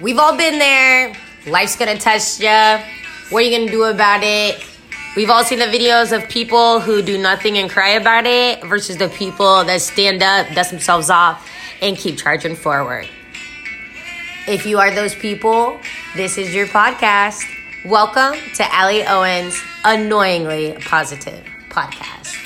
we've all been there. Life's gonna test you. What are you gonna do about it? We've all seen the videos of people who do nothing and cry about it versus the people that stand up, dust themselves off, and keep charging forward. If you are those people, this is your podcast. Welcome to Allie Owens' Annoyingly Positive Podcast.